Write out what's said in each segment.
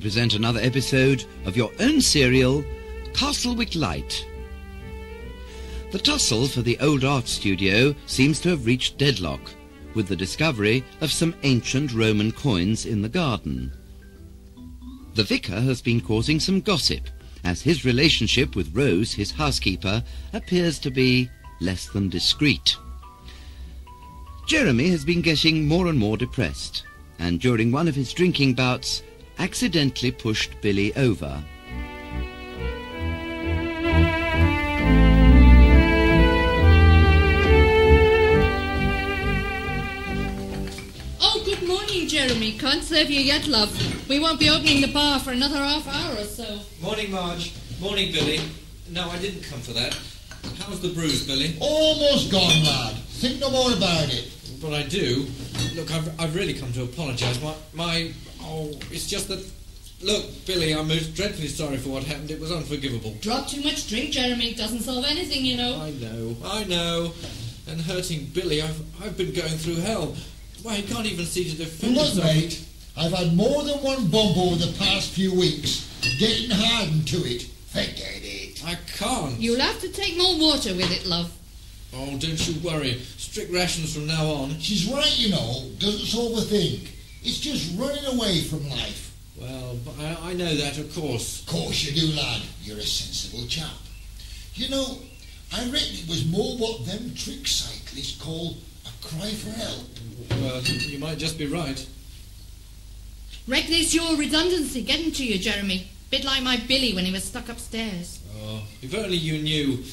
present another episode of your own serial, Castlewick Light. The tussle for the old art studio seems to have reached deadlock with the discovery of some ancient Roman coins in the garden. The vicar has been causing some gossip as his relationship with Rose, his housekeeper, appears to be less than discreet. Jeremy has been getting more and more depressed, and during one of his drinking bouts, accidentally pushed Billy over. Oh, good morning, Jeremy. Can't serve you yet, love. We won't be opening the bar for another half hour or so. Morning, Marge. Morning, Billy. No, I didn't come for that. How's the bruise, Billy? Almost gone, lad. Think no more about it. But I do. Look, I've, I've really come to apologise. My, my, oh, it's just that. Look, Billy, I'm most dreadfully sorry for what happened. It was unforgivable. Drop too much drink, Jeremy. It doesn't solve anything, you know. I know, I know. And hurting Billy, I've, I've been going through hell. Why, he can't even see to defend Look, himself. mate, I've had more than one bump over the past few weeks. Getting hardened to it. Forget it. I can't. You'll have to take more water with it, love. Oh, don't you worry. Strict rations from now on. She's right, you know. Doesn't overthink. It's just running away from life. Well, but I, I know that, of course. Of course you do, lad. You're a sensible chap. You know, I reckon it was more what them trick cyclists call a cry for help. Well, you might just be right. Reckon it's your redundancy getting to you, Jeremy. Bit like my Billy when he was stuck upstairs. Oh, if only you knew.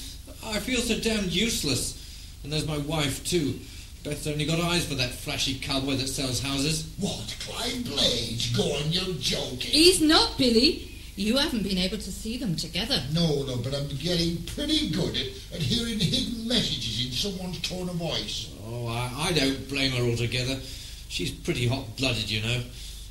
I feel so damned useless. And there's my wife, too. Beth's only got eyes for that flashy cowboy that sells houses. What, Clive Blades? Go on, you're joking. He's not, Billy. You haven't been able to see them together. No, no, but I'm getting pretty good at, at hearing hidden messages in someone's tone of voice. Oh, I, I don't blame her altogether. She's pretty hot-blooded, you know.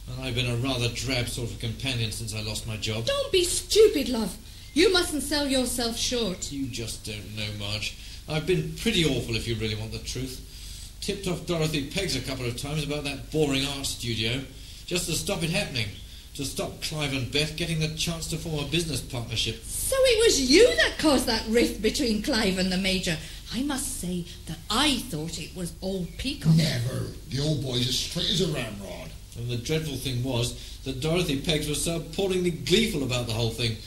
And I've been a rather drab sort of companion since I lost my job. Don't be stupid, love. You mustn't sell yourself short. You just don't know, Marge. I've been pretty awful, if you really want the truth. Tipped off Dorothy Peggs a couple of times about that boring art studio, just to stop it happening. To stop Clive and Beth getting the chance to form a business partnership. So it was you that caused that rift between Clive and the Major. I must say that I thought it was old Peacock. Never. The old boy's as straight as a ramrod. And the dreadful thing was that Dorothy Peggs was so appallingly gleeful about the whole thing.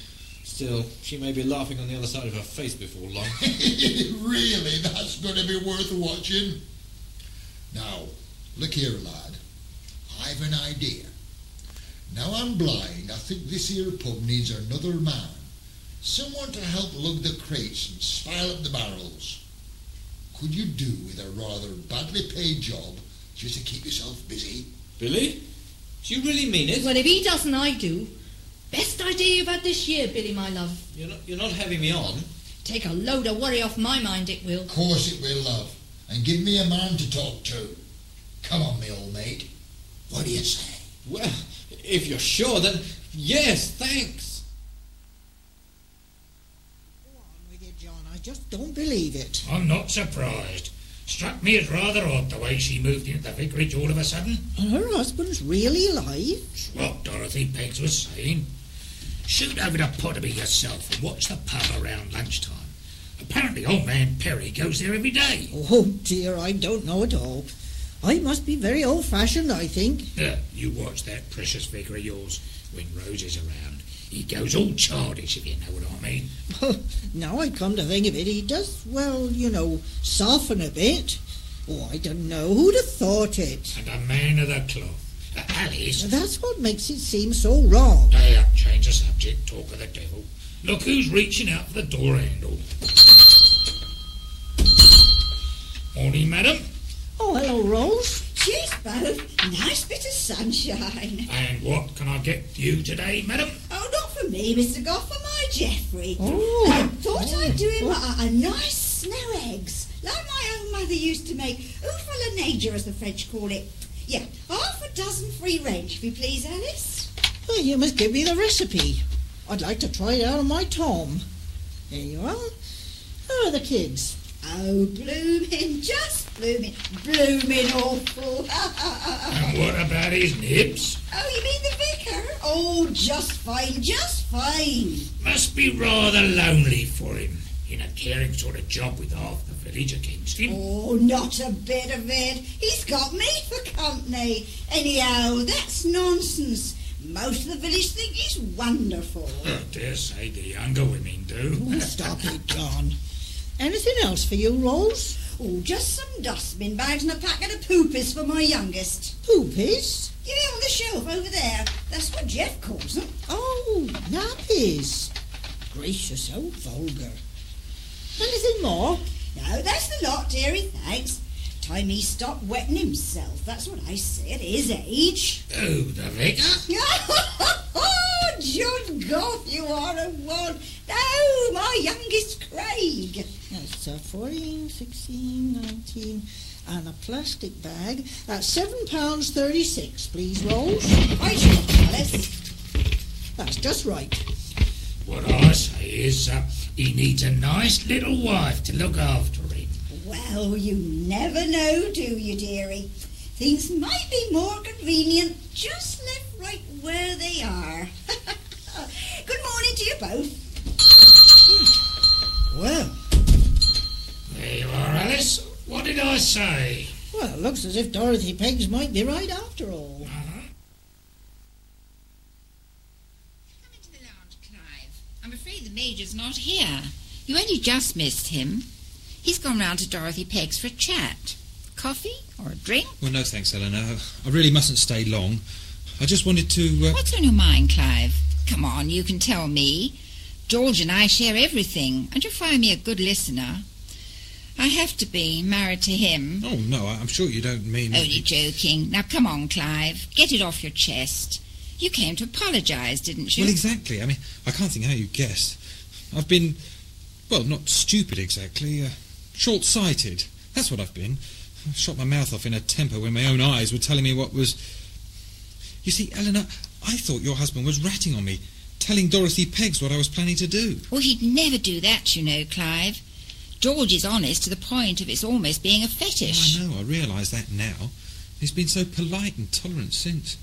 Still, she may be laughing on the other side of her face before long. really, that's going to be worth watching. Now, look here, lad. I've an idea. Now I'm blind, I think this here pub needs another man. Someone to help lug the crates and spile up the barrels. Could you do with a rather badly paid job just to keep yourself busy? Billy? Do you really mean it? Well, if he doesn't, I do. Best idea you've had this year, Billy, my love. You're not, you're not having me on? Take a load of worry off my mind, it will. Of course it will, love. And give me a man to talk to. Come on, me old mate. What do you say? Well, if you're sure, then yes, thanks. Go on with it, John. I just don't believe it. I'm not surprised. Struck me as rather odd the way she moved into the vicarage all of a sudden. And her husband's really alive? It's what Dorothy Peggs was saying. Shoot over to Potterby yourself and watch the pub around lunchtime. Apparently old man Perry goes there every day. Oh dear, I don't know at all. I must be very old-fashioned, I think. Uh, you watch that precious vicar of yours when Rose is around. He goes all childish, if you know what I mean. now I come to think of it, he does, well, you know, soften a bit. Oh, I don't know. Who'd have thought it? And a man of the cloth. That's what makes it seem so wrong. Hey up, change the subject, talk of the devil. Look who's reaching out for the door handle. Morning, madam. Oh, hello, Rose. Cheers, both. Nice bit of sunshine. And what can I get you today, madam? Oh, not for me, Mr. Goff, for my Geoffrey. Oh. I thought I'd do him a, a nice snow eggs, like my own mother used to make. oeufs à la neige, as the French call it. Yeah, dozen free range, if you please, Alice. Well, you must give me the recipe. I'd like to try it out on my Tom. There you are. How are the kids? Oh, blooming, just blooming, blooming awful. And what about his nibs? oh, you mean the vicar? Oh, just fine, just fine. Must be rather lonely for him in a caring sort of job with half the village against him. Oh, not a bit of it. He's got me for company. Anyhow, that's nonsense. Most of the village think he's wonderful. I dare say the younger women do. Oh, stop it, John. Anything else for you, Rose? Oh, just some dustbin bags and a packet of poopies for my youngest. Poopies? You know, on the shelf over there. That's what Jeff calls them. Oh, nappies. Gracious, how vulgar. Anything more? No, that's the lot, dearie, thanks. Time he stopped wetting himself. That's what I say at his age. Oh, the vicar? oh, John Goff, you are a one. No, my youngest Craig. That's uh, 14, 16, 19, and a plastic bag. That's £7.36, please, Rose. I shall, Alice. That's just right. What I say is, uh, he needs a nice little wife to look after him. Well, you never know, do you, dearie? Things might be more convenient just left right where they are. Good morning to you both. Well, There you are, Alice. What did I say? well, it looks as if Dorothy Peggs might be right after all. Uh-huh. Come into the lounge, Clive. I'm the Major's not here. You only just missed him. He's gone round to Dorothy Pegg's for a chat. Coffee or a drink? Well, no thanks, Eleanor. I really mustn't stay long. I just wanted to. Uh... What's on your mind, Clive? Come on, you can tell me. George and I share everything, and you'll find me a good listener. I have to be married to him. Oh no, I'm sure you don't mean. Only joking. Now come on, Clive. Get it off your chest. You came to apologise, didn't you? Well, exactly. I mean, I can't think how you guessed. I've been, well, not stupid exactly. Uh, short-sighted. That's what I've been. I shot my mouth off in a temper when my own eyes were telling me what was. You see, Eleanor, I thought your husband was ratting on me, telling Dorothy Peggs what I was planning to do. Well, he'd never do that, you know, Clive. George is honest to the point of it's almost being a fetish. I know, I realise that now. He's been so polite and tolerant since.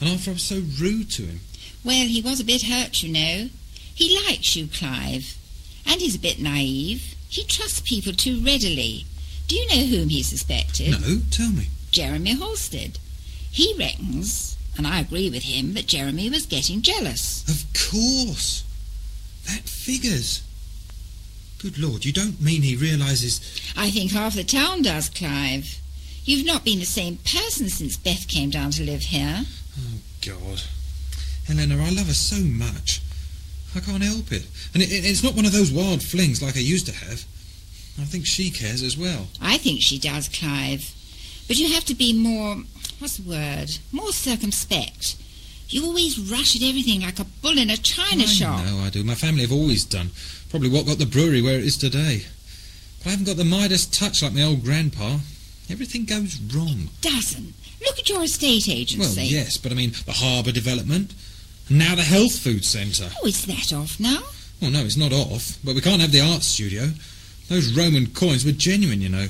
And after I was so rude to him. Well, he was a bit hurt, you know. He likes you, Clive. And he's a bit naive. He trusts people too readily. Do you know whom he suspected? No, tell me. Jeremy Halstead. He reckons, and I agree with him, that Jeremy was getting jealous. Of course. That figures. Good Lord, you don't mean he realises. I think half the town does, Clive. You've not been the same person since Beth came down to live here. Oh, God. Eleanor, I love her so much. I can't help it. And it, it- it's not one of those wild flings like I used to have. I think she cares as well. I think she does, Clive. But you have to be more, what's the word, more circumspect. You always rush at everything like a bull in a china I shop. know I do. My family have always done. Probably what got the brewery where it is today. But I haven't got the Midas touch like my old grandpa. Everything goes wrong. Doesn't. Look at your estate agency. Well, yes, but I mean the harbour development. Now the health food centre. Oh, is that off now? Well, no, it's not off, but we can't have the art studio. Those Roman coins were genuine, you know.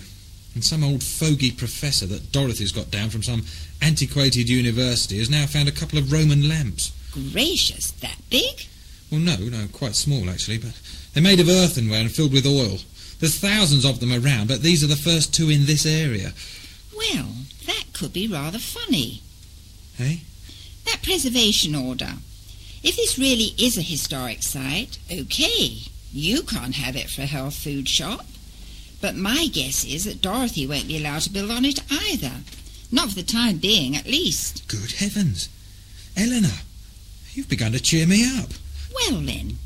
And some old fogey professor that Dorothy's got down from some antiquated university has now found a couple of Roman lamps. Gracious, that big? Well, no, no, quite small actually, but they're made of earthenware and filled with oil. There's thousands of them around, but these are the first two in this area. Well, that could be rather funny. Hey? Preservation order. If this really is a historic site, okay, you can't have it for a health food shop. But my guess is that Dorothy won't be allowed to build on it either. Not for the time being, at least. Good heavens. Eleanor, you've begun to cheer me up. Well then,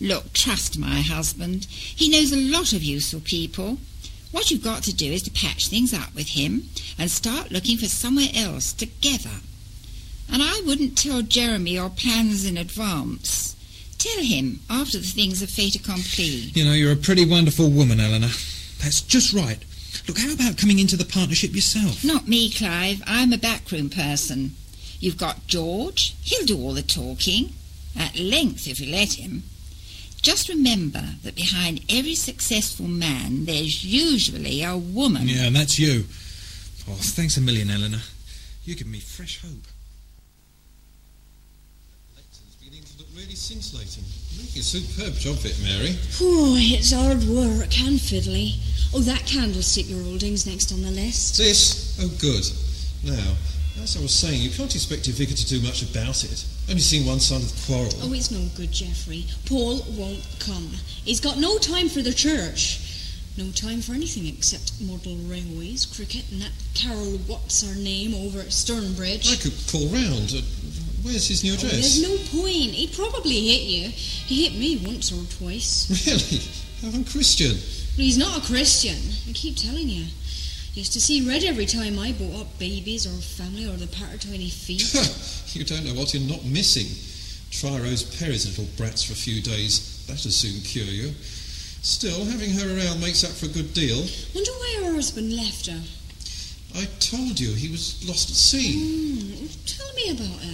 look, trust my husband. He knows a lot of useful people. What you've got to do is to patch things up with him and start looking for somewhere else together. And I wouldn't tell Jeremy your plans in advance. Tell him after the things are fait accompli. You know, you're a pretty wonderful woman, Eleanor. That's just right. Look, how about coming into the partnership yourself? Not me, Clive. I'm a backroom person. You've got George. He'll do all the talking. At length, if you let him. Just remember that behind every successful man, there's usually a woman. Yeah, and that's you. Oh, thanks a million, Eleanor. You give me fresh hope. Really scintillating. You're making a superb job of it, Mary. Oh, it's hard work and fiddly. Oh, that candlestick you're holding's next on the list. This? Oh, good. Now, as I was saying, you can't expect your vicar to do much about it. Only seen one side of the quarrel. Oh, it's no good, Geoffrey. Paul won't come. He's got no time for the church. No time for anything except model railways, cricket, and that Carol what's her name over at Sternbridge. I could call round. Where's his new Oh, there's no point. He'd probably hit you. He hit me once or twice. Really? How unchristian. But he's not a Christian. I keep telling you. Used to see red every time I brought up babies or family or the part of any feet. you don't know what you're not missing. Try Rose Perry's little brats for a few days. That'll soon cure you. Still, having her around makes up for a good deal. Wonder why her husband left her. I told you he was lost at sea. Hmm, tell me about it.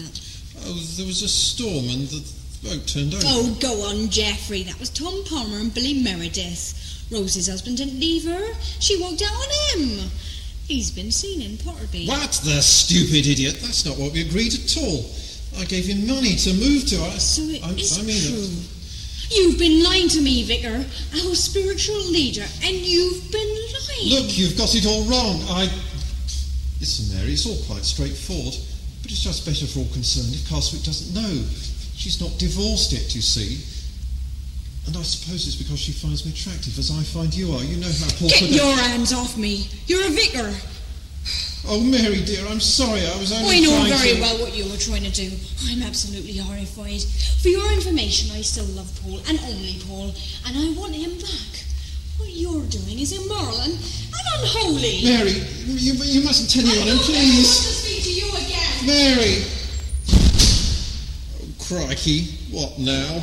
Oh, there was a storm and the boat turned over. Oh, go on, Geoffrey. That was Tom Palmer and Billy Meredith. Rose's husband didn't leave her. She walked out on him. He's been seen in Potterby. What the stupid idiot? That's not what we agreed at all. I gave him money to move to us. So it I, is I mean, true. Uh, you've been lying to me, Vicar, our spiritual leader, and you've been lying. Look, you've got it all wrong. I. Listen, Mary, it's all quite straightforward, but it's just better for all concerned if Castlewick doesn't know. She's not divorced yet, you see. And I suppose it's because she finds me attractive as I find you are. You know how Paul Get your hands off me. You're a vicar. Oh, Mary, dear, I'm sorry. I was only I know trying very to... well what you were trying to do. I'm absolutely horrified. For your information, I still love Paul, and only Paul, and I want him back. What you're doing is immoral and, and unholy. Mary, you, you mustn't tell I anyone, don't want to speak to you again. Mary! Oh, crikey, what now?